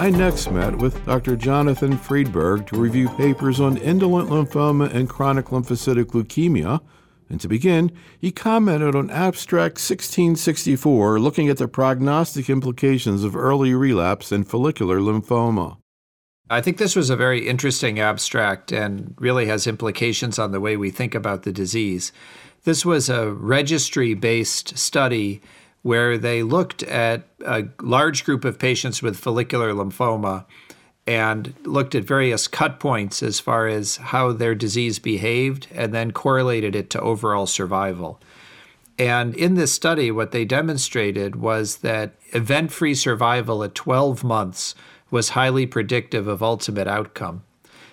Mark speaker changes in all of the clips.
Speaker 1: I next met with Dr. Jonathan Friedberg to review papers on indolent lymphoma and chronic lymphocytic leukemia. And to begin, he commented on Abstract 1664, looking at the prognostic implications of early relapse in follicular lymphoma.
Speaker 2: I think this was a very interesting abstract and really has implications on the way we think about the disease. This was a registry based study where they looked at a large group of patients with follicular lymphoma and looked at various cut points as far as how their disease behaved and then correlated it to overall survival. And in this study, what they demonstrated was that event free survival at 12 months was highly predictive of ultimate outcome.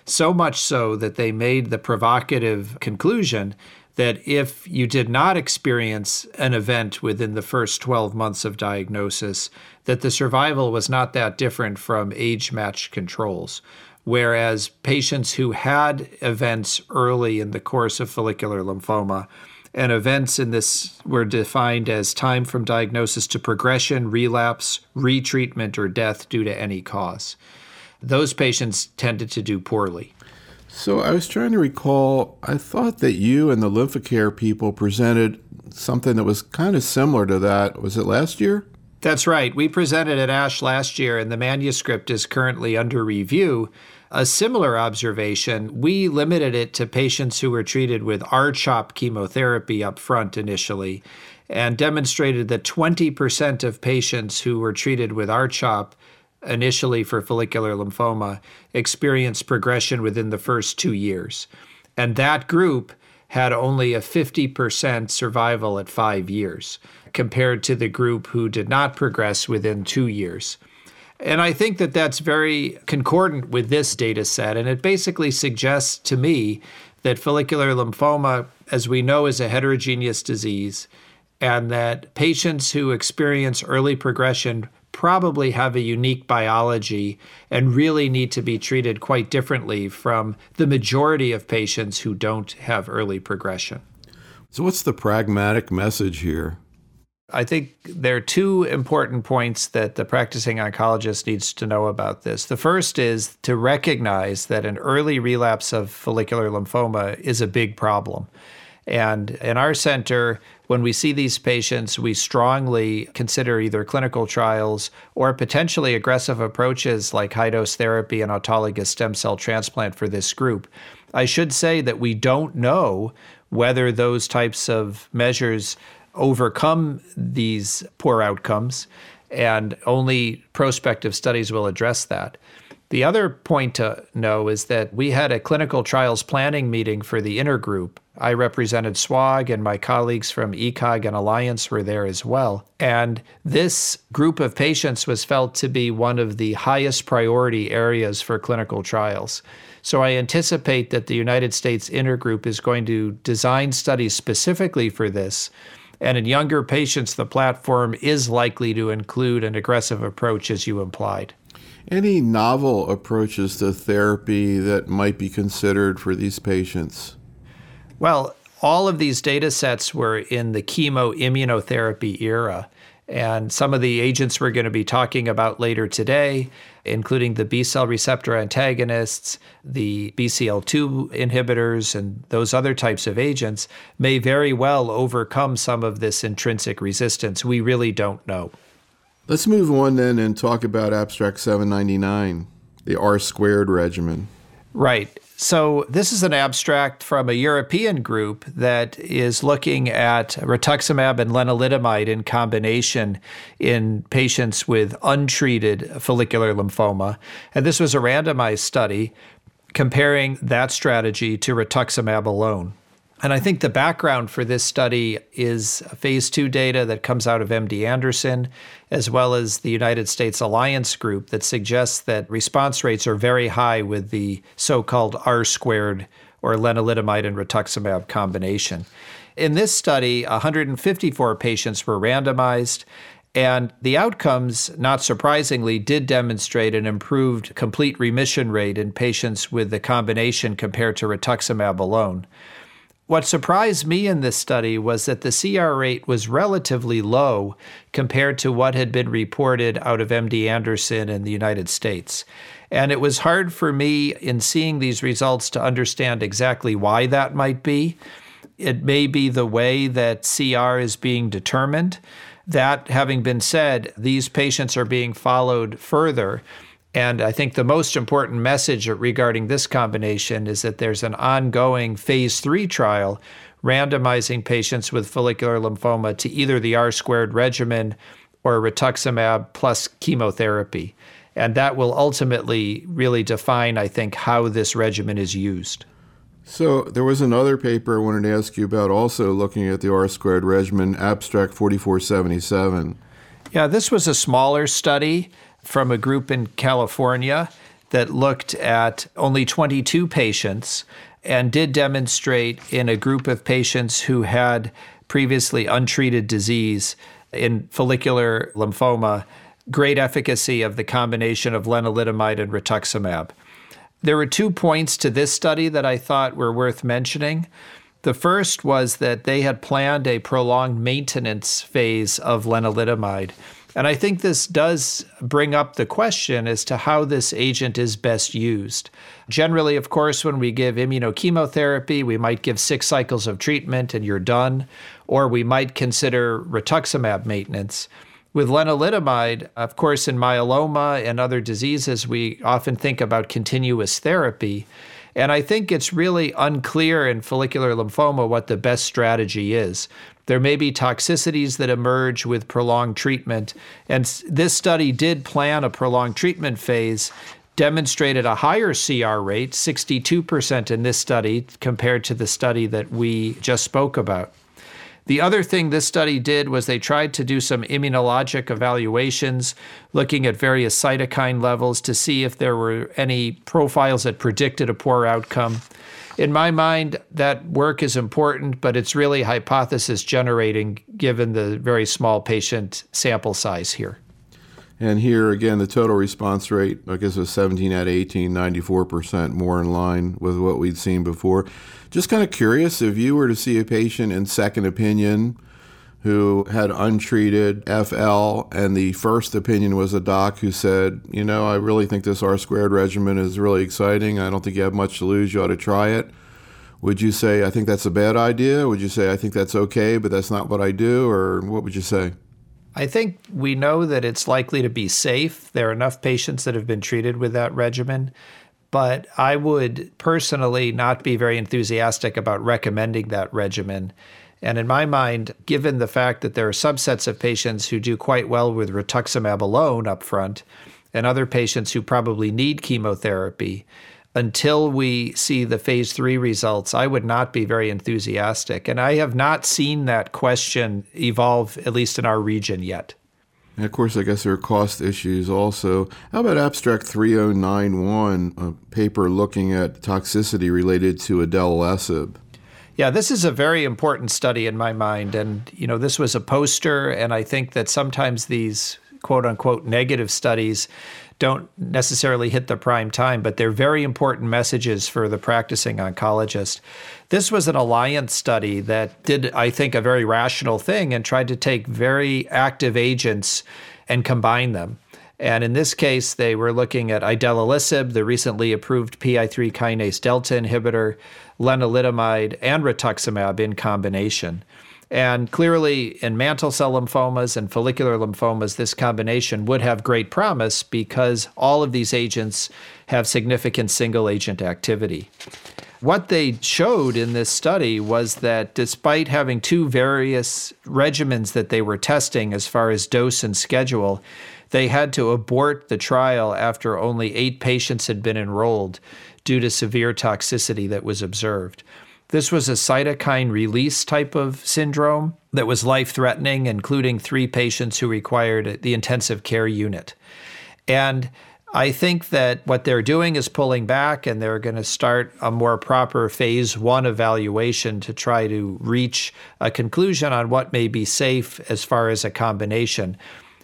Speaker 2: So much so that they made the provocative conclusion that if you did not experience an event within the first 12 months of diagnosis, that the survival was not that different from age matched controls. Whereas patients who had events early in the course of follicular lymphoma and events in this were defined as time from diagnosis to progression, relapse, retreatment, or death due to any cause. Those patients tended to do poorly.
Speaker 1: So I was trying to recall, I thought that you and the Lymphocare people presented something that was kind of similar to that. Was it last year?
Speaker 2: That's right. We presented at ASH last year, and the manuscript is currently under review. A similar observation, we limited it to patients who were treated with R-CHOP chemotherapy up front initially and demonstrated that 20% of patients who were treated with R-CHOP initially for follicular lymphoma experienced progression within the first two years. And that group had only a 50% survival at five years compared to the group who did not progress within two years. And I think that that's very concordant with this data set. And it basically suggests to me that follicular lymphoma, as we know, is a heterogeneous disease, and that patients who experience early progression probably have a unique biology and really need to be treated quite differently from the majority of patients who don't have early progression.
Speaker 1: So, what's the pragmatic message here?
Speaker 2: I think there are two important points that the practicing oncologist needs to know about this. The first is to recognize that an early relapse of follicular lymphoma is a big problem. And in our center, when we see these patients, we strongly consider either clinical trials or potentially aggressive approaches like high dose therapy and autologous stem cell transplant for this group. I should say that we don't know whether those types of measures overcome these poor outcomes, and only prospective studies will address that. The other point to know is that we had a clinical trials planning meeting for the intergroup. I represented SWOG, and my colleagues from ECOG and Alliance were there as well. And this group of patients was felt to be one of the highest priority areas for clinical trials. So I anticipate that the United States intergroup is going to design studies specifically for this and in younger patients, the platform is likely to include an aggressive approach, as you implied.
Speaker 1: Any novel approaches to therapy that might be considered for these patients?
Speaker 2: Well, all of these data sets were in the chemo immunotherapy era. And some of the agents we're going to be talking about later today, including the B cell receptor antagonists, the BCL2 inhibitors, and those other types of agents, may very well overcome some of this intrinsic resistance. We really don't know.
Speaker 1: Let's move on then and talk about Abstract 799, the R squared regimen.
Speaker 2: Right. So, this is an abstract from a European group that is looking at rituximab and lenalidomide in combination in patients with untreated follicular lymphoma. And this was a randomized study comparing that strategy to rituximab alone. And I think the background for this study is phase two data that comes out of MD Anderson, as well as the United States Alliance Group that suggests that response rates are very high with the so called R squared or lenalidomide and rituximab combination. In this study, 154 patients were randomized, and the outcomes, not surprisingly, did demonstrate an improved complete remission rate in patients with the combination compared to rituximab alone. What surprised me in this study was that the CR rate was relatively low compared to what had been reported out of MD Anderson in the United States. And it was hard for me in seeing these results to understand exactly why that might be. It may be the way that CR is being determined. That having been said, these patients are being followed further. And I think the most important message regarding this combination is that there's an ongoing phase three trial randomizing patients with follicular lymphoma to either the R squared regimen or rituximab plus chemotherapy. And that will ultimately really define, I think, how this regimen is used.
Speaker 1: So there was another paper I wanted to ask you about also looking at the R squared regimen, abstract 4477.
Speaker 2: Yeah, this was a smaller study from a group in California that looked at only 22 patients and did demonstrate in a group of patients who had previously untreated disease in follicular lymphoma great efficacy of the combination of lenalidomide and rituximab. There were two points to this study that I thought were worth mentioning. The first was that they had planned a prolonged maintenance phase of lenalidomide and I think this does bring up the question as to how this agent is best used. Generally, of course, when we give immunochemotherapy, we might give six cycles of treatment and you're done, or we might consider rituximab maintenance. With lenalidomide, of course, in myeloma and other diseases, we often think about continuous therapy. And I think it's really unclear in follicular lymphoma what the best strategy is. There may be toxicities that emerge with prolonged treatment. And this study did plan a prolonged treatment phase, demonstrated a higher CR rate, 62% in this study, compared to the study that we just spoke about. The other thing this study did was they tried to do some immunologic evaluations, looking at various cytokine levels to see if there were any profiles that predicted a poor outcome in my mind, that work is important, but it's really hypothesis generating given the very small patient sample size here.
Speaker 1: And here again, the total response rate, I guess, was 17 out of 18, 94%, more in line with what we'd seen before. Just kind of curious if you were to see a patient in second opinion who had untreated FL, and the first opinion was a doc who said, You know, I really think this R squared regimen is really exciting. I don't think you have much to lose. You ought to try it. Would you say, I think that's a bad idea? Would you say, I think that's okay, but that's not what I do? Or what would you say?
Speaker 2: I think we know that it's likely to be safe. There are enough patients that have been treated with that regimen. But I would personally not be very enthusiastic about recommending that regimen and in my mind, given the fact that there are subsets of patients who do quite well with rituximab alone up front, and other patients who probably need chemotherapy, until we see the phase three results, I would not be very enthusiastic. And I have not seen that question evolve, at least in our region yet.
Speaker 1: And of course, I guess there are cost issues also. How about Abstract 3091, a paper looking at toxicity related to adalimumab?
Speaker 2: Yeah, this is a very important study in my mind. And, you know, this was a poster, and I think that sometimes these quote unquote negative studies don't necessarily hit the prime time, but they're very important messages for the practicing oncologist. This was an alliance study that did, I think, a very rational thing and tried to take very active agents and combine them. And in this case, they were looking at idelalisib, the recently approved PI3 kinase delta inhibitor, lenalidomide, and rituximab in combination. And clearly, in mantle cell lymphomas and follicular lymphomas, this combination would have great promise because all of these agents have significant single agent activity. What they showed in this study was that despite having two various regimens that they were testing as far as dose and schedule, they had to abort the trial after only eight patients had been enrolled due to severe toxicity that was observed. This was a cytokine release type of syndrome that was life threatening, including three patients who required the intensive care unit. And I think that what they're doing is pulling back and they're going to start a more proper phase one evaluation to try to reach a conclusion on what may be safe as far as a combination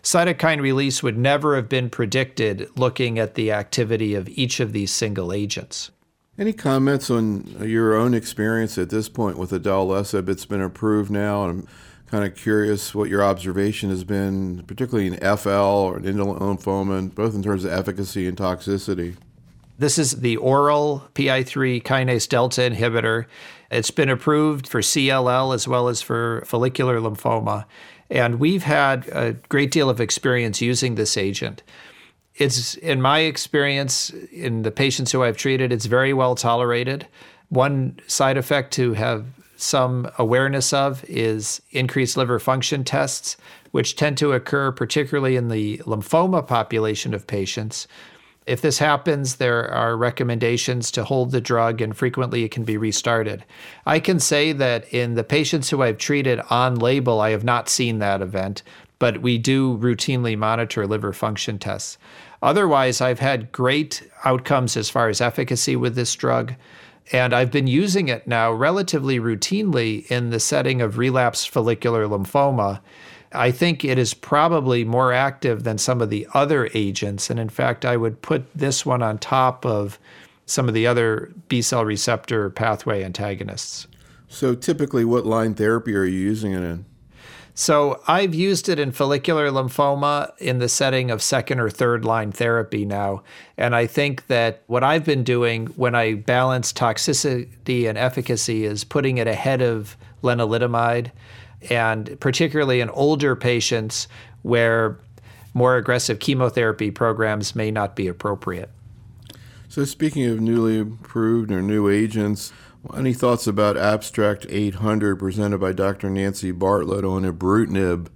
Speaker 2: cytokine release would never have been predicted looking at the activity of each of these single agents.
Speaker 1: Any comments on your own experience at this point with idelalisib? It's been approved now, and I'm kind of curious what your observation has been, particularly in FL or in indolent lymphoma, both in terms of efficacy and toxicity.
Speaker 2: This is the oral PI3 kinase delta inhibitor. It's been approved for CLL as well as for follicular lymphoma. And we've had a great deal of experience using this agent. It's, in my experience, in the patients who I've treated, it's very well tolerated. One side effect to have some awareness of is increased liver function tests, which tend to occur particularly in the lymphoma population of patients. If this happens, there are recommendations to hold the drug and frequently it can be restarted. I can say that in the patients who I've treated on label, I have not seen that event, but we do routinely monitor liver function tests. Otherwise, I've had great outcomes as far as efficacy with this drug. And I've been using it now relatively routinely in the setting of relapsed follicular lymphoma. I think it is probably more active than some of the other agents. And in fact, I would put this one on top of some of the other B cell receptor pathway antagonists.
Speaker 1: So, typically, what line therapy are you using it in?
Speaker 2: So, I've used it in follicular lymphoma in the setting of second or third line therapy now. And I think that what I've been doing when I balance toxicity and efficacy is putting it ahead of lenalidomide and particularly in older patients where more aggressive chemotherapy programs may not be appropriate.
Speaker 1: So, speaking of newly approved or new agents, any thoughts about Abstract 800 presented by Dr. Nancy Bartlett on ibrutinib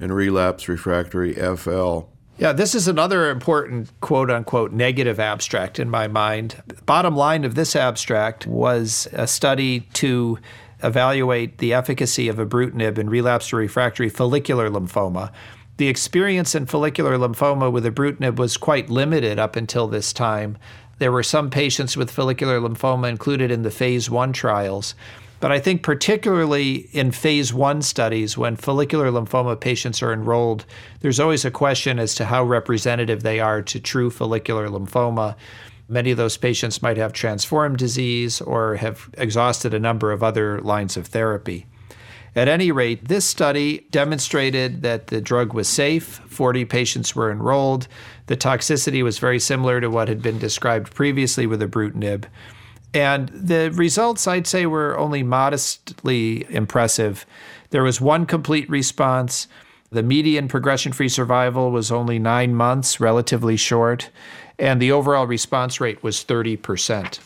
Speaker 1: in relapse refractory FL?
Speaker 2: Yeah, this is another important quote unquote negative abstract in my mind. Bottom line of this abstract was a study to evaluate the efficacy of ibrutinib in relapsed or refractory follicular lymphoma. The experience in follicular lymphoma with ibrutinib was quite limited up until this time. There were some patients with follicular lymphoma included in the phase one trials. But I think, particularly in phase one studies, when follicular lymphoma patients are enrolled, there's always a question as to how representative they are to true follicular lymphoma. Many of those patients might have transformed disease or have exhausted a number of other lines of therapy. At any rate, this study demonstrated that the drug was safe. 40 patients were enrolled. The toxicity was very similar to what had been described previously with ibrutinib. And the results, I'd say, were only modestly impressive. There was one complete response. The median progression free survival was only nine months, relatively short and the overall response rate was 30%.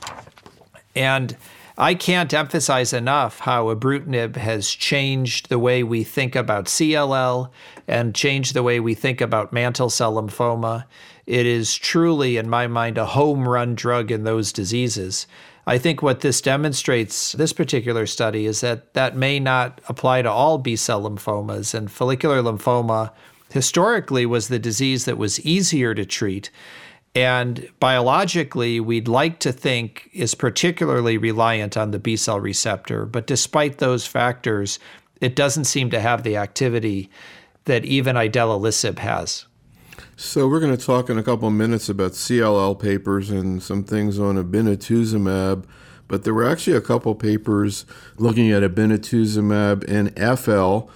Speaker 2: And I can't emphasize enough how ibrutinib has changed the way we think about CLL and changed the way we think about mantle cell lymphoma. It is truly, in my mind, a home run drug in those diseases. I think what this demonstrates, this particular study, is that that may not apply to all B cell lymphomas. And follicular lymphoma historically was the disease that was easier to treat. And biologically, we'd like to think is particularly reliant on the B cell receptor. But despite those factors, it doesn't seem to have the activity that even idelalisib has.
Speaker 1: So we're going to talk in a couple of minutes about CLL papers and some things on obinutuzumab. But there were actually a couple papers looking at obinutuzumab in FL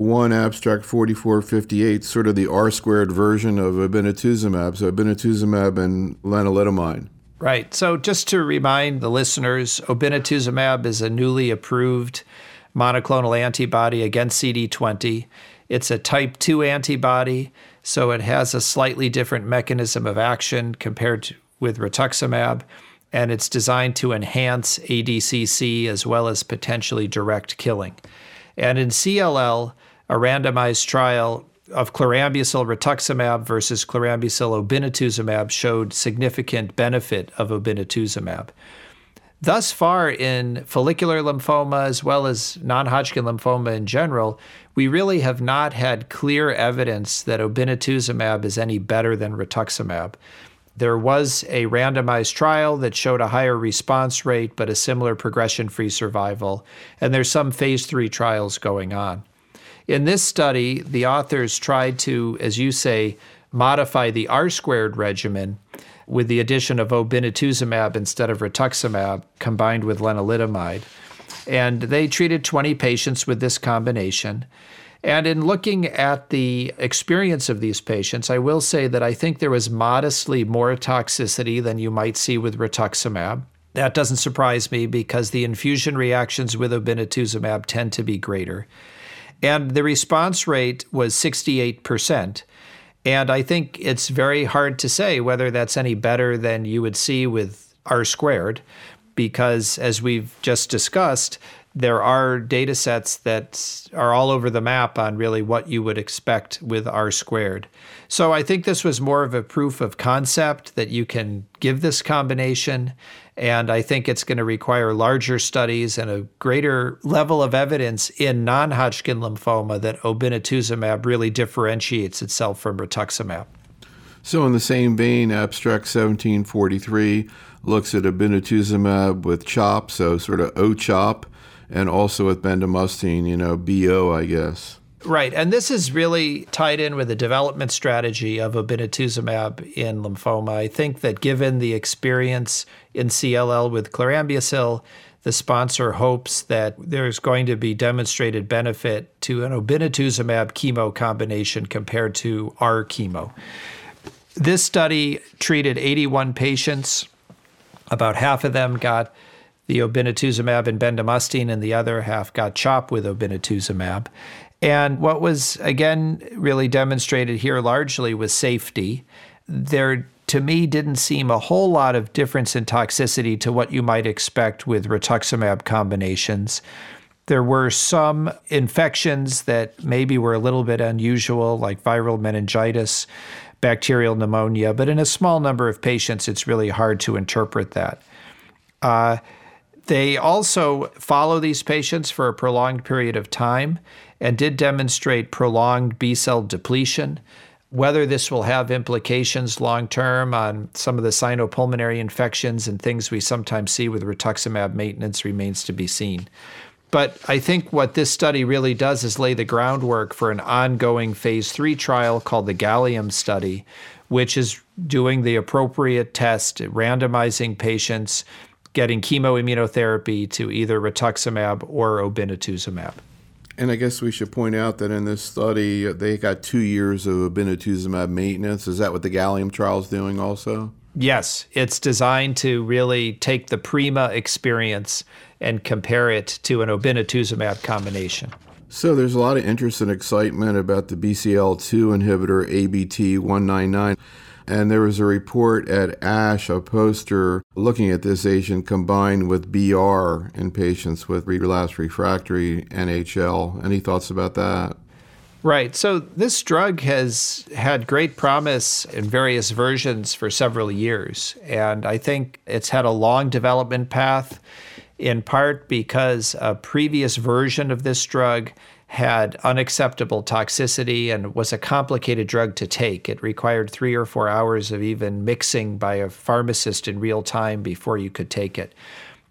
Speaker 1: one abstract 4458, sort of the R squared version of obinutuzumab, so obinutuzumab and lenalidomide.
Speaker 2: Right. So just to remind the listeners, obinutuzumab is a newly approved monoclonal antibody against CD20. It's a type 2 antibody, so it has a slightly different mechanism of action compared to, with rituximab, and it's designed to enhance ADCC as well as potentially direct killing. And in CLL, a randomized trial of chlorambucil rituximab versus chlorambucil obinutuzumab showed significant benefit of obinutuzumab. Thus far, in follicular lymphoma as well as non Hodgkin lymphoma in general, we really have not had clear evidence that obinutuzumab is any better than rituximab. There was a randomized trial that showed a higher response rate but a similar progression free survival, and there's some phase three trials going on. In this study, the authors tried to, as you say, modify the R squared regimen with the addition of obinutuzumab instead of rituximab combined with lenalidomide. And they treated 20 patients with this combination. And in looking at the experience of these patients, I will say that I think there was modestly more toxicity than you might see with rituximab. That doesn't surprise me because the infusion reactions with obinutuzumab tend to be greater. And the response rate was 68%. And I think it's very hard to say whether that's any better than you would see with R squared, because as we've just discussed, there are data sets that are all over the map on really what you would expect with R squared. So I think this was more of a proof of concept that you can give this combination. And I think it's going to require larger studies and a greater level of evidence in non Hodgkin lymphoma that obinutuzumab really differentiates itself from rituximab.
Speaker 1: So, in the same vein, Abstract 1743 looks at obinutuzumab with CHOP, so sort of O-CHOP, and also with bendamustine, you know, BO, I guess.
Speaker 2: Right. And this is really tied in with the development strategy of obinutuzumab in lymphoma. I think that given the experience in CLL with chlorambucil, the sponsor hopes that there's going to be demonstrated benefit to an obinutuzumab chemo combination compared to our chemo. This study treated 81 patients. About half of them got the obinutuzumab and bendamustine, and the other half got CHOP with obinutuzumab. And what was, again, really demonstrated here largely was safety. There, to me, didn't seem a whole lot of difference in toxicity to what you might expect with rituximab combinations. There were some infections that maybe were a little bit unusual, like viral meningitis, bacterial pneumonia, but in a small number of patients, it's really hard to interpret that. Uh, they also follow these patients for a prolonged period of time and did demonstrate prolonged B cell depletion. Whether this will have implications long term on some of the sinopulmonary infections and things we sometimes see with rituximab maintenance remains to be seen. But I think what this study really does is lay the groundwork for an ongoing phase three trial called the Gallium study, which is doing the appropriate test, randomizing patients getting chemoimmunotherapy to either rituximab or obinutuzumab.
Speaker 1: And I guess we should point out that in this study, they got two years of obinutuzumab maintenance. Is that what the gallium trial is doing also?
Speaker 2: Yes, it's designed to really take the Prima experience and compare it to an obinutuzumab combination.
Speaker 1: So there's a lot of interest and excitement about the BCL2 inhibitor ABT 199. And there was a report at ASH, a poster looking at this agent combined with BR in patients with relapsed refractory NHL. Any thoughts about that?
Speaker 2: Right. So this drug has had great promise in various versions for several years. And I think it's had a long development path, in part because a previous version of this drug had unacceptable toxicity and was a complicated drug to take. It required three or four hours of even mixing by a pharmacist in real time before you could take it.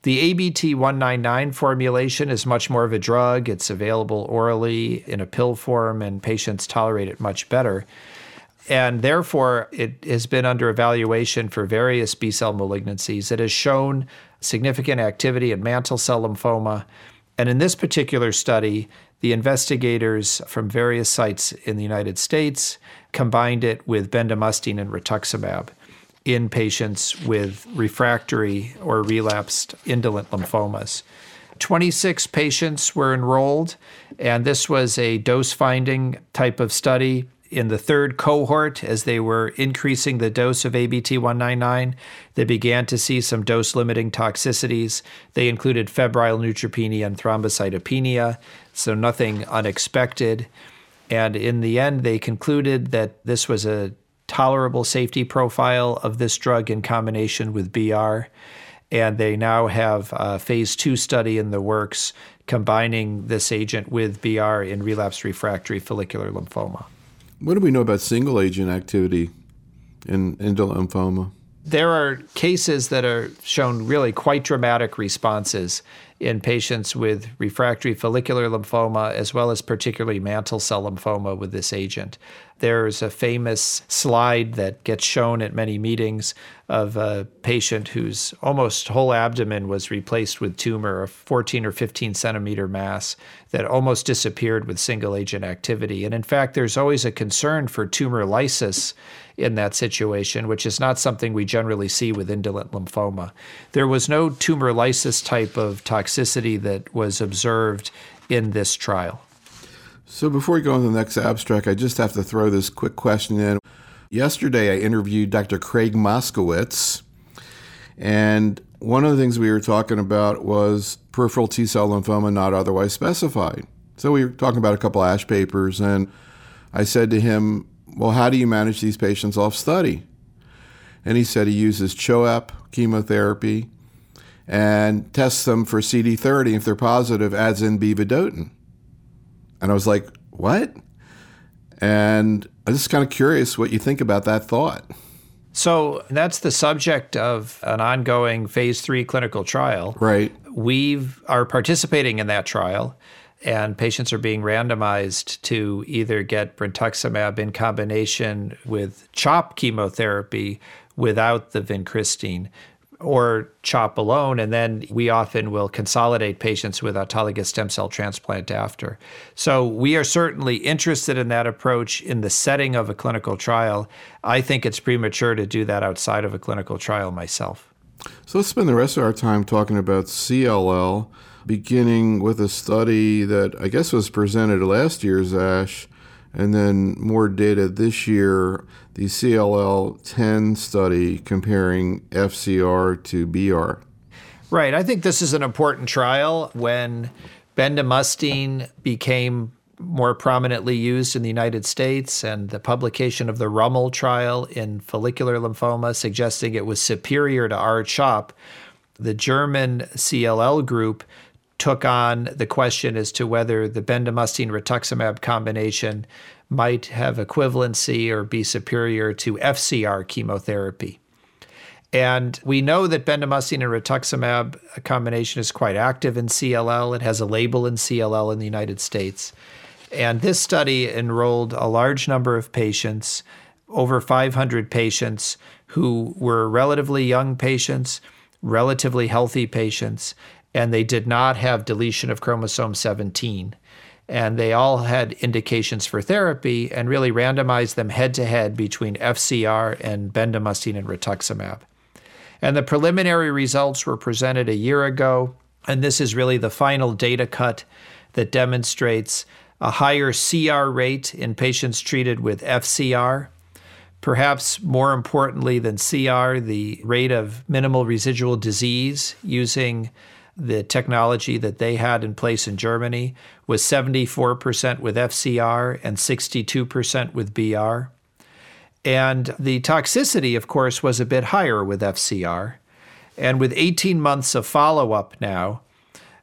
Speaker 2: The ABT 199 formulation is much more of a drug. It's available orally in a pill form, and patients tolerate it much better. And therefore, it has been under evaluation for various B cell malignancies. It has shown significant activity in mantle cell lymphoma. And in this particular study, the investigators from various sites in the United States combined it with bendamustine and rituximab in patients with refractory or relapsed indolent lymphomas. 26 patients were enrolled, and this was a dose finding type of study in the third cohort, as they were increasing the dose of ABT 199, they began to see some dose limiting toxicities. They included febrile neutropenia and thrombocytopenia, so nothing unexpected. And in the end, they concluded that this was a tolerable safety profile of this drug in combination with BR. And they now have a phase two study in the works combining this agent with BR in relapsed refractory follicular lymphoma.
Speaker 1: What do we know about single agent activity in indolent lymphoma?
Speaker 2: There are cases that are shown really quite dramatic responses in patients with refractory follicular lymphoma, as well as particularly mantle cell lymphoma with this agent. There's a famous slide that gets shown at many meetings of a patient whose almost whole abdomen was replaced with tumor, a 14 or 15 centimeter mass that almost disappeared with single agent activity. And in fact, there's always a concern for tumor lysis in that situation, which is not something we generally see with indolent lymphoma. There was no tumor lysis type of toxicity that was observed in this trial.
Speaker 1: So before we go on to the next abstract, I just have to throw this quick question in. Yesterday, I interviewed Dr. Craig Moskowitz, and one of the things we were talking about was peripheral T cell lymphoma not otherwise specified. So we were talking about a couple ASH papers, and I said to him, Well, how do you manage these patients off study? And he said he uses CHOEP chemotherapy and tests them for CD30. If they're positive, adds in bevidotin. And I was like, what? And I'm just kind of curious what you think about that thought.
Speaker 2: So that's the subject of an ongoing phase three clinical trial.
Speaker 1: Right.
Speaker 2: We are participating in that trial, and patients are being randomized to either get brentuximab in combination with CHOP chemotherapy without the vincristine or CHOP alone, and then we often will consolidate patients with autologous stem cell transplant after. So we are certainly interested in that approach in the setting of a clinical trial. I think it's premature to do that outside of a clinical trial myself.
Speaker 1: So let's spend the rest of our time talking about CLL, beginning with a study that I guess was presented last year's ASH and then more data this year, the CLL 10 study comparing FCR to BR.
Speaker 2: Right. I think this is an important trial. When bendamustine became more prominently used in the United States, and the publication of the Rummel trial in follicular lymphoma suggesting it was superior to R-CHOP, the German CLL group took on the question as to whether the bendamustine rituximab combination might have equivalency or be superior to FCR chemotherapy. And we know that bendamustine and rituximab combination is quite active in CLL. It has a label in CLL in the United States. And this study enrolled a large number of patients, over 500 patients, who were relatively young patients, relatively healthy patients, and they did not have deletion of chromosome 17. And they all had indications for therapy and really randomized them head to head between FCR and bendamustine and rituximab. And the preliminary results were presented a year ago. And this is really the final data cut that demonstrates a higher CR rate in patients treated with FCR. Perhaps more importantly than CR, the rate of minimal residual disease using the technology that they had in place in Germany was 74% with FCR and 62% with BR. And the toxicity, of course, was a bit higher with FCR. And with 18 months of follow up now,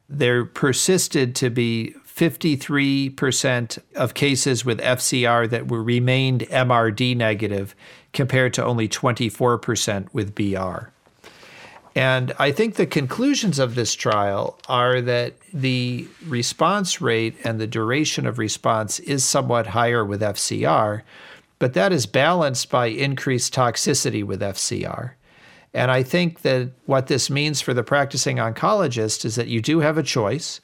Speaker 2: there persisted to be 53% of cases with FCR that were remained MRD negative compared to only 24% with BR. And I think the conclusions of this trial are that the response rate and the duration of response is somewhat higher with FCR, but that is balanced by increased toxicity with FCR. And I think that what this means for the practicing oncologist is that you do have a choice.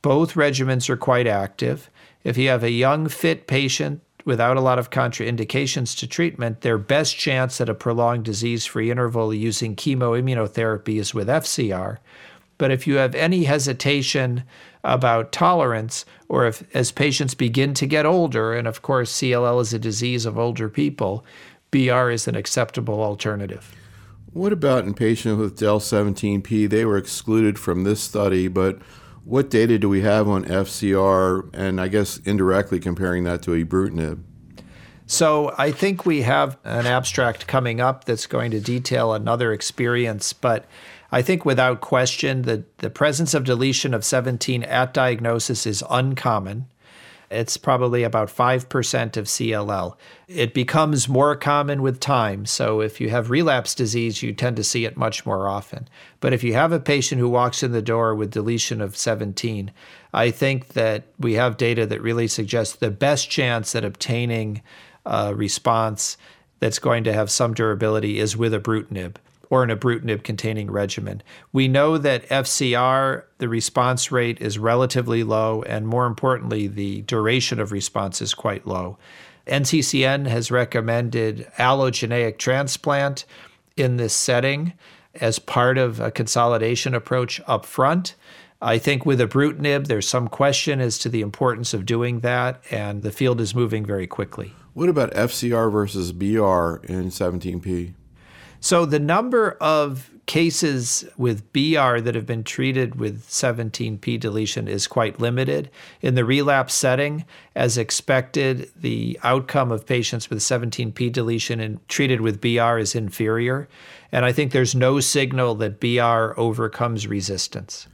Speaker 2: Both regimens are quite active. If you have a young, fit patient without a lot of contraindications to treatment, their best chance at a prolonged disease free interval using chemoimmunotherapy is with FCR. But if you have any hesitation about tolerance, or if as patients begin to get older, and of course CLL is a disease of older people, BR is an acceptable alternative.
Speaker 1: What about in patients with DEL17P? They were excluded from this study, but what data do we have on FCR, and I guess indirectly comparing that to ibrutinib?
Speaker 2: So I think we have an abstract coming up that's going to detail another experience, but I think without question the, the presence of deletion of 17 at diagnosis is uncommon. It's probably about 5% of CLL. It becomes more common with time. So if you have relapse disease, you tend to see it much more often. But if you have a patient who walks in the door with deletion of 17, I think that we have data that really suggests the best chance at obtaining a response that's going to have some durability is with ibrutinib or an ibrutinib containing regimen. We know that FCR, the response rate is relatively low, and more importantly, the duration of response is quite low. NCCN has recommended allogeneic transplant in this setting as part of a consolidation approach up front. I think with ibrutinib, there's some question as to the importance of doing that, and the field is moving very quickly.
Speaker 1: What about FCR versus BR in 17P?
Speaker 2: So the number of cases with BR that have been treated with 17p deletion is quite limited. In the relapse setting, as expected, the outcome of patients with 17p deletion and treated with BR is inferior. And I think there's no signal that BR overcomes resistance.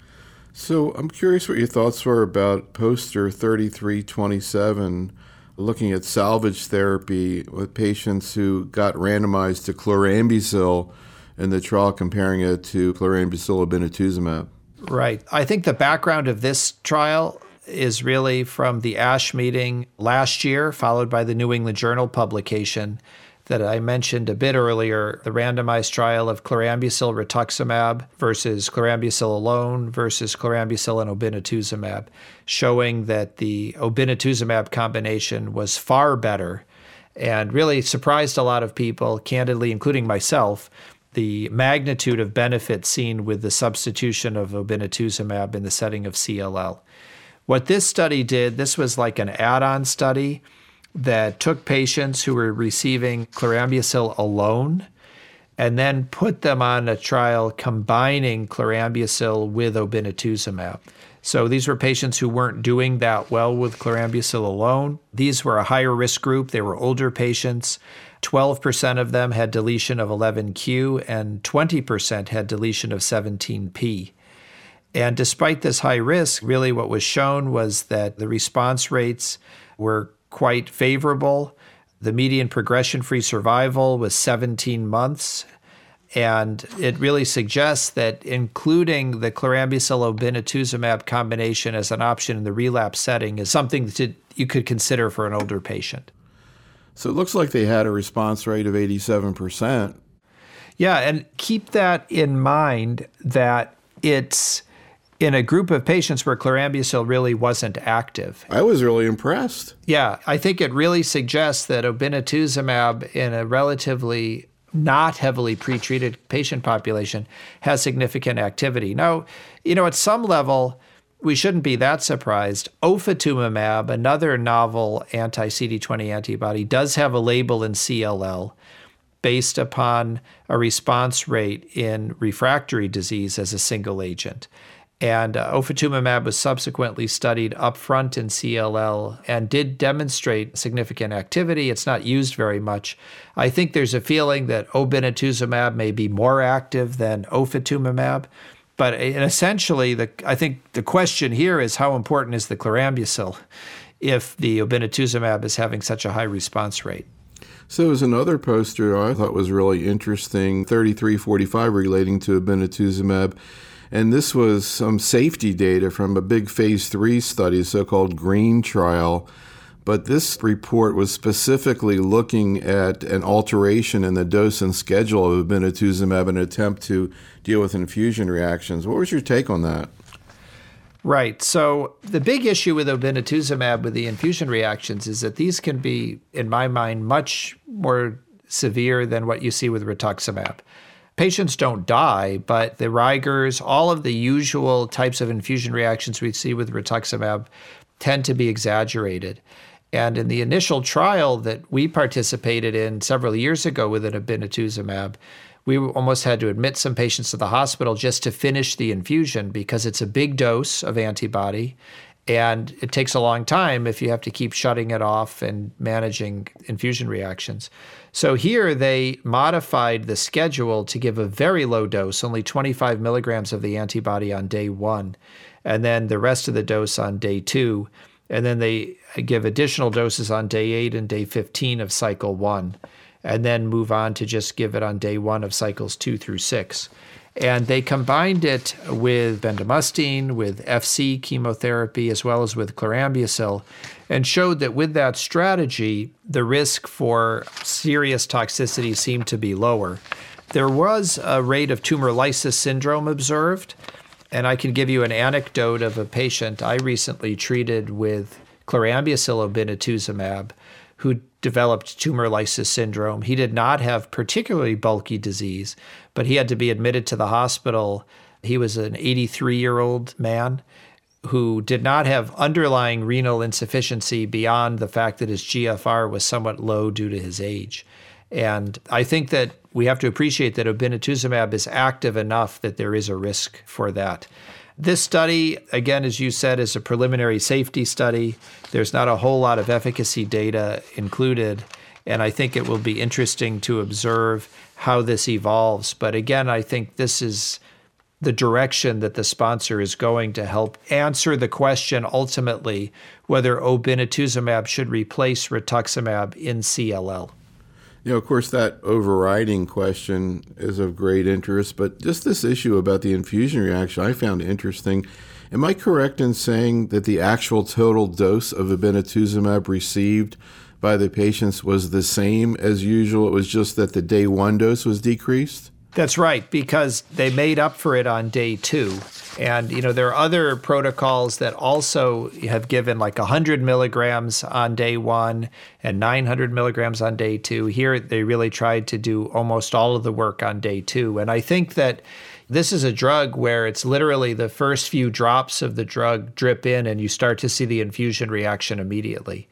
Speaker 1: So I'm curious what your thoughts were about poster 3327 looking at salvage therapy with patients who got randomized to chlorambucil in the trial comparing it to chlorambucil obinutuzumab.
Speaker 2: Right. I think the background of this trial is really from the ASH meeting last year, followed by the New England Journal publication that I mentioned a bit earlier, the randomized trial of chlorambucil rituximab versus chlorambucil alone versus chlorambucil and obinutuzumab, showing that the obinutuzumab combination was far better and really surprised a lot of people, candidly, including myself, the magnitude of benefit seen with the substitution of obinutuzumab in the setting of CLL. What this study did, this was like an add on study that took patients who were receiving chlorambucil alone and then put them on a trial combining chlorambucil with obinutuzumab. So these were patients who weren't doing that well with chlorambucil alone. These were a higher risk group. They were older patients. 12% of them had deletion of 11q and 20% had deletion of 17p. And despite this high risk, really what was shown was that the response rates were quite favorable. The median progression free survival was 17 months. And it really suggests that including the chlorambucil obinutuzumab combination as an option in the relapse setting is something that you could consider for an older patient.
Speaker 1: So it looks like they had a response rate of 87%.
Speaker 2: Yeah, and keep that in mind that it's in a group of patients where chlorambucil really wasn't active.
Speaker 1: I was really impressed.
Speaker 2: Yeah, I think it really suggests that obinutuzumab in a relatively not heavily pretreated patient population has significant activity. Now, you know, at some level, we shouldn't be that surprised. Ofatumumab, another novel anti CD20 antibody, does have a label in CLL based upon a response rate in refractory disease as a single agent. And uh, ofatumumab was subsequently studied upfront in CLL and did demonstrate significant activity. It's not used very much. I think there's a feeling that obinutuzumab may be more active than ofatumumab. But essentially, the, I think the question here is how important is the chlorambucil if the obinutuzumab is having such a high response rate?
Speaker 1: So there's another poster I thought was really interesting, 3345 relating to obinutuzumab. And this was some safety data from a big phase three study, so called GREEN trial. But this report was specifically looking at an alteration in the dose and schedule of obinutuzumab in an attempt to deal with infusion reactions. What was your take on that?
Speaker 2: Right. So the big issue with obinutuzumab with the infusion reactions is that these can be, in my mind, much more severe than what you see with rituximab. Patients don't die, but the rigors, all of the usual types of infusion reactions we see with rituximab tend to be exaggerated. And in the initial trial that we participated in several years ago with an obinutuzumab, we almost had to admit some patients to the hospital just to finish the infusion because it's a big dose of antibody and it takes a long time if you have to keep shutting it off and managing infusion reactions. So here they modified the schedule to give a very low dose, only 25 milligrams of the antibody on day one, and then the rest of the dose on day two. And then they give additional doses on day eight and day 15 of cycle one, and then move on to just give it on day one of cycles two through six. And they combined it with bendamustine, with FC chemotherapy, as well as with chlorambucil, and showed that with that strategy, the risk for serious toxicity seemed to be lower. There was a rate of tumor lysis syndrome observed, and I can give you an anecdote of a patient I recently treated with chlorambucil obinutuzumab who developed tumor lysis syndrome. He did not have particularly bulky disease, but he had to be admitted to the hospital. He was an 83 year old man who did not have underlying renal insufficiency beyond the fact that his GFR was somewhat low due to his age. And I think that we have to appreciate that obinutuzumab is active enough that there is a risk for that. This study, again, as you said, is a preliminary safety study. There's not a whole lot of efficacy data included. And I think it will be interesting to observe how this evolves. But again, I think this is the direction that the sponsor is going to help answer the question ultimately whether obinutuzumab should replace rituximab in CLL.
Speaker 1: You know, of course, that overriding question is of great interest, but just this issue about the infusion reaction I found interesting. Am I correct in saying that the actual total dose of obinutuzumab received by the patients was the same as usual? It was just that the day one dose was decreased?
Speaker 2: That's right, because they made up for it on day two. And, you know, there are other protocols that also have given like 100 milligrams on day one and 900 milligrams on day two. Here, they really tried to do almost all of the work on day two. And I think that this is a drug where it's literally the first few drops of the drug drip in and you start to see the infusion reaction immediately.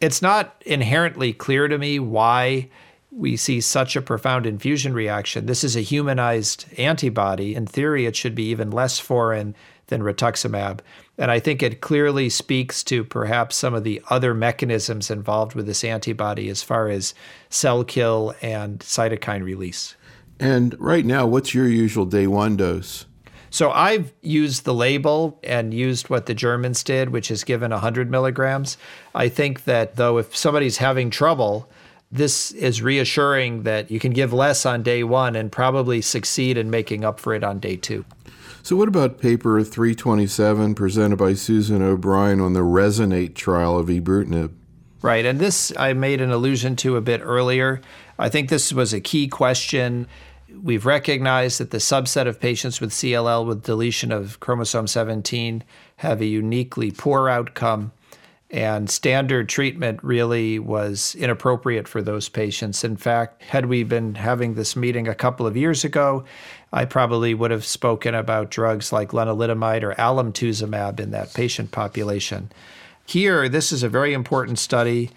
Speaker 2: It's not inherently clear to me why we see such a profound infusion reaction. This is a humanized antibody. In theory, it should be even less foreign than rituximab. And I think it clearly speaks to perhaps some of the other mechanisms involved with this antibody as far as cell kill and cytokine release.
Speaker 1: And right now, what's your usual day one dose?
Speaker 2: So I've used the label and used what the Germans did, which is given 100 milligrams. I think that though, if somebody's having trouble, this is reassuring that you can give less on day one and probably succeed in making up for it on day two.
Speaker 1: So, what about paper 327 presented by Susan O'Brien on the Resonate trial of ibrutinib?
Speaker 2: Right, and this I made an allusion to a bit earlier. I think this was a key question. We've recognized that the subset of patients with CLL with deletion of chromosome 17 have a uniquely poor outcome and standard treatment really was inappropriate for those patients. In fact, had we been having this meeting a couple of years ago, I probably would have spoken about drugs like lenalidomide or alemtuzumab in that patient population. Here, this is a very important study.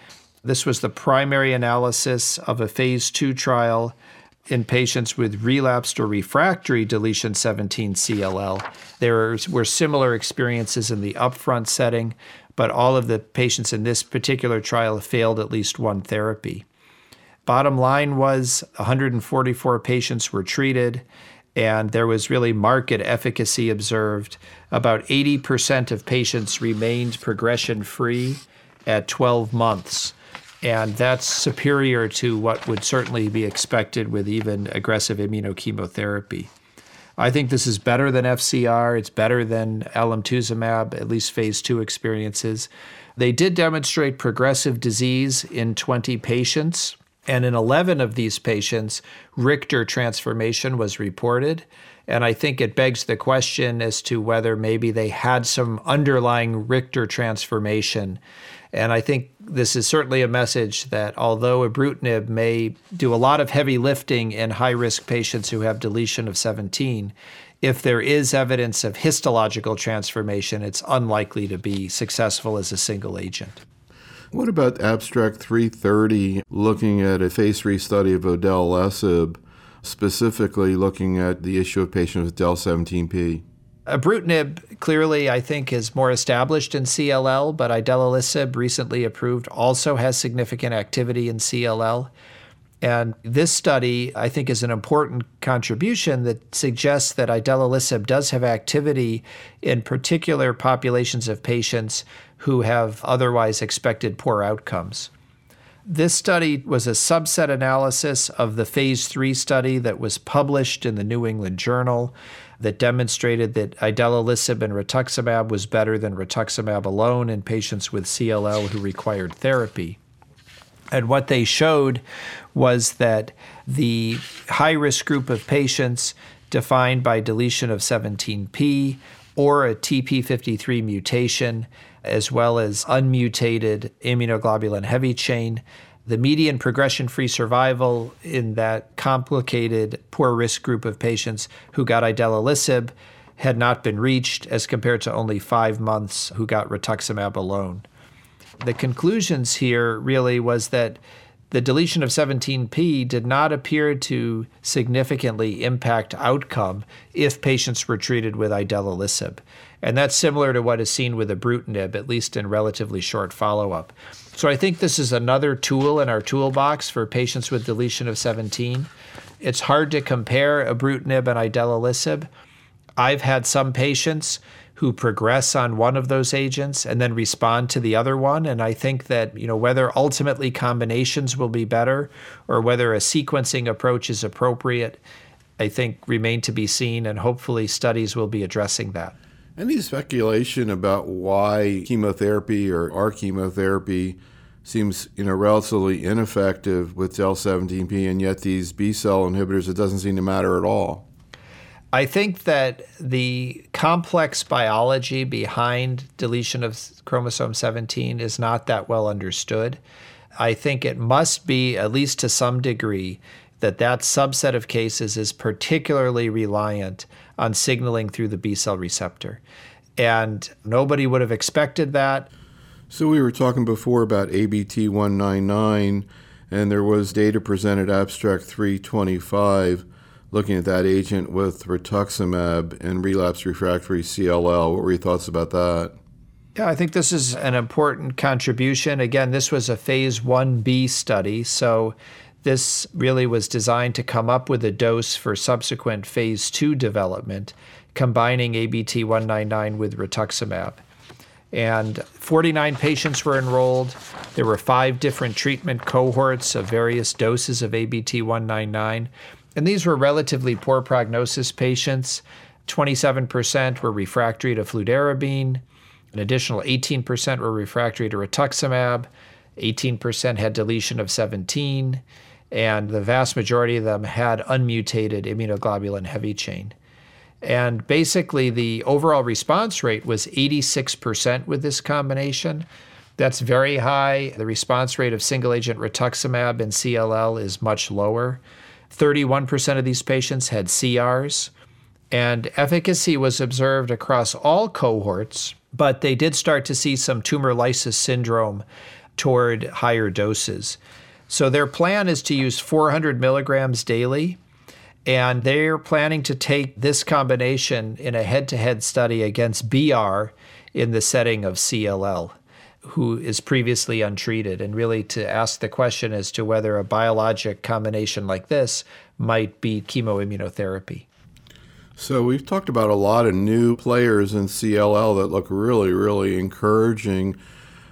Speaker 2: This was the primary analysis of a phase two trial in patients with relapsed or refractory deletion 17 CLL. There were similar experiences in the upfront setting, but all of the patients in this particular trial failed at least one therapy. Bottom line was 144 patients were treated, and there was really marked efficacy observed. About 80% of patients remained progression free at 12 months. And that's superior to what would certainly be expected with even aggressive immunochemotherapy. I think this is better than FCR. It's better than alemtuzumab, at least phase two experiences. They did demonstrate progressive disease in 20 patients, and in 11 of these patients, Richter transformation was reported. And I think it begs the question as to whether maybe they had some underlying Richter transformation. And I think this is certainly a message that although ibrutinib may do a lot of heavy lifting in high risk patients who have deletion of 17, if there is evidence of histological transformation, it's unlikely to be successful as a single agent.
Speaker 1: What about abstract 330 looking at a phase 3 study of idelalisib, specifically looking at the issue of patients with DEL17P?
Speaker 2: Ibrutinib uh, clearly, I think, is more established in CLL, but idelalisib, recently approved, also has significant activity in CLL. And this study, I think, is an important contribution that suggests that idelalisib does have activity in particular populations of patients who have otherwise expected poor outcomes. This study was a subset analysis of the phase three study that was published in the New England Journal that demonstrated that idelalisib and rituximab was better than rituximab alone in patients with CLL who required therapy. And what they showed was that the high risk group of patients defined by deletion of 17p or a TP53 mutation, as well as unmutated immunoglobulin heavy chain, the median progression free survival in that complicated poor risk group of patients who got idelalisib had not been reached as compared to only five months who got rituximab alone. The conclusions here really was that the deletion of 17p did not appear to significantly impact outcome if patients were treated with idelalisib. And that's similar to what is seen with ibrutinib, at least in relatively short follow up. So I think this is another tool in our toolbox for patients with deletion of 17. It's hard to compare ibrutinib and idelalisib. I've had some patients who progress on one of those agents and then respond to the other one and I think that you know whether ultimately combinations will be better or whether a sequencing approach is appropriate I think remain to be seen and hopefully studies will be addressing that.
Speaker 1: Any speculation about why chemotherapy or our chemotherapy seems you know relatively ineffective with del17p, and yet these B cell inhibitors it doesn't seem to matter at all?
Speaker 2: I think that the complex biology behind deletion of chromosome 17 is not that well understood. I think it must be, at least to some degree, that that subset of cases is particularly reliant on signaling through the B cell receptor. And nobody would have expected that.
Speaker 1: So, we were talking before about ABT 199, and there was data presented, abstract 325, looking at that agent with rituximab and relapse refractory CLL. What were your thoughts about that?
Speaker 2: Yeah, I think this is an important contribution. Again, this was a phase 1B study, so this really was designed to come up with a dose for subsequent phase two development, combining ABT 199 with rituximab. And 49 patients were enrolled. There were five different treatment cohorts of various doses of ABT 199. And these were relatively poor prognosis patients. 27% were refractory to fludarabine. An additional 18% were refractory to rituximab. 18% had deletion of 17 and the vast majority of them had unmutated immunoglobulin heavy chain. And basically, the overall response rate was 86% with this combination. That's very high. The response rate of single agent rituximab in CLL is much lower. 31% of these patients had CRs, and efficacy was observed across all cohorts, but they did start to see some tumor lysis syndrome toward higher doses. So their plan is to use 400 milligrams daily. And they're planning to take this combination in a head to head study against BR in the setting of CLL, who is previously untreated, and really to ask the question as to whether a biologic combination like this might beat chemoimmunotherapy.
Speaker 1: So, we've talked about a lot of new players in CLL that look really, really encouraging.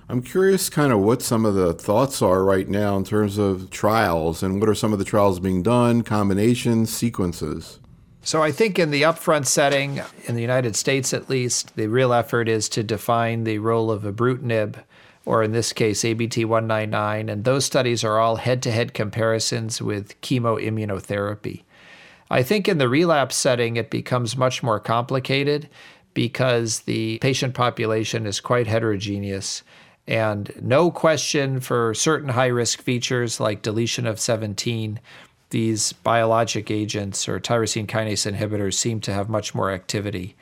Speaker 1: I'm curious kind of what some of the thoughts are right now in terms of trials and what are some of the trials being done, combinations, sequences.
Speaker 2: So I think in the upfront setting, in the United States at least, the real effort is to define the role of ibrutinib, or in this case, ABT 199, and those studies are all head to head comparisons with chemoimmunotherapy. I think in the relapse setting, it becomes much more complicated because the patient population is quite heterogeneous. And no question for certain high risk features like deletion of 17, these biologic agents or tyrosine kinase inhibitors seem to have much more activity.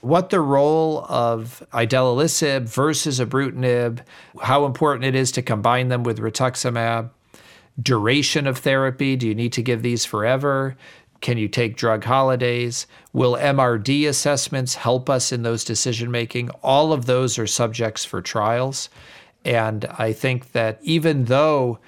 Speaker 2: What the role of idelalisib versus ibrutinib, how important it is to combine them with rituximab, duration of therapy, do you need to give these forever? Can you take drug holidays? Will MRD assessments help us in those decision making? All of those are subjects for trials. And I think that even though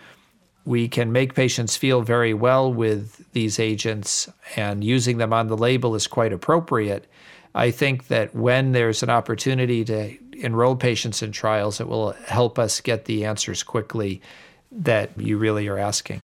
Speaker 2: we can make patients feel very well with these agents and using them on the label is quite appropriate. I think that when there's an opportunity to enroll patients in trials, it will help us get the answers quickly that you really are asking.